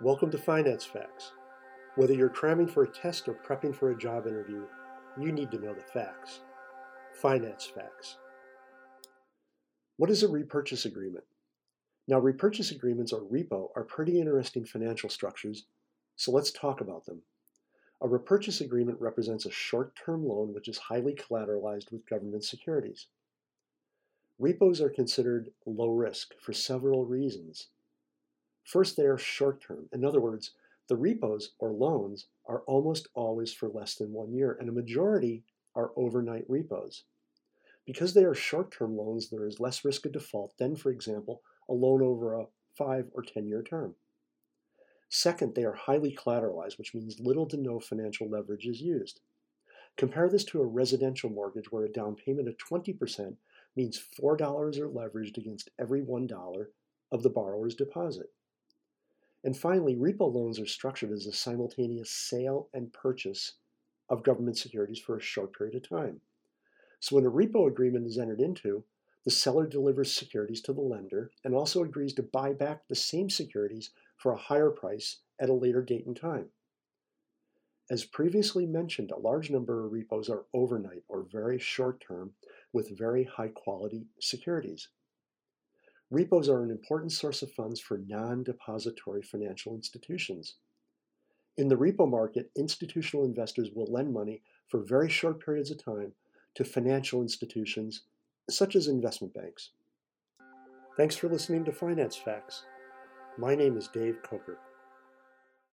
Welcome to Finance Facts. Whether you're cramming for a test or prepping for a job interview, you need to know the facts. Finance Facts. What is a repurchase agreement? Now, repurchase agreements or repo are pretty interesting financial structures, so let's talk about them. A repurchase agreement represents a short term loan which is highly collateralized with government securities. Repos are considered low risk for several reasons. First, they are short term. In other words, the repos or loans are almost always for less than one year, and a majority are overnight repos. Because they are short term loans, there is less risk of default than, for example, a loan over a 5 or 10 year term. Second, they are highly collateralized, which means little to no financial leverage is used. Compare this to a residential mortgage where a down payment of 20% means $4 are leveraged against every $1 of the borrower's deposit. And finally, repo loans are structured as a simultaneous sale and purchase of government securities for a short period of time. So when a repo agreement is entered into, the seller delivers securities to the lender and also agrees to buy back the same securities for a higher price at a later date and time. As previously mentioned, a large number of repos are overnight or very short term with very high quality securities. Repos are an important source of funds for non-depository financial institutions. In the repo market, institutional investors will lend money for very short periods of time to financial institutions such as investment banks. Thanks for listening to Finance Facts. My name is Dave Coker.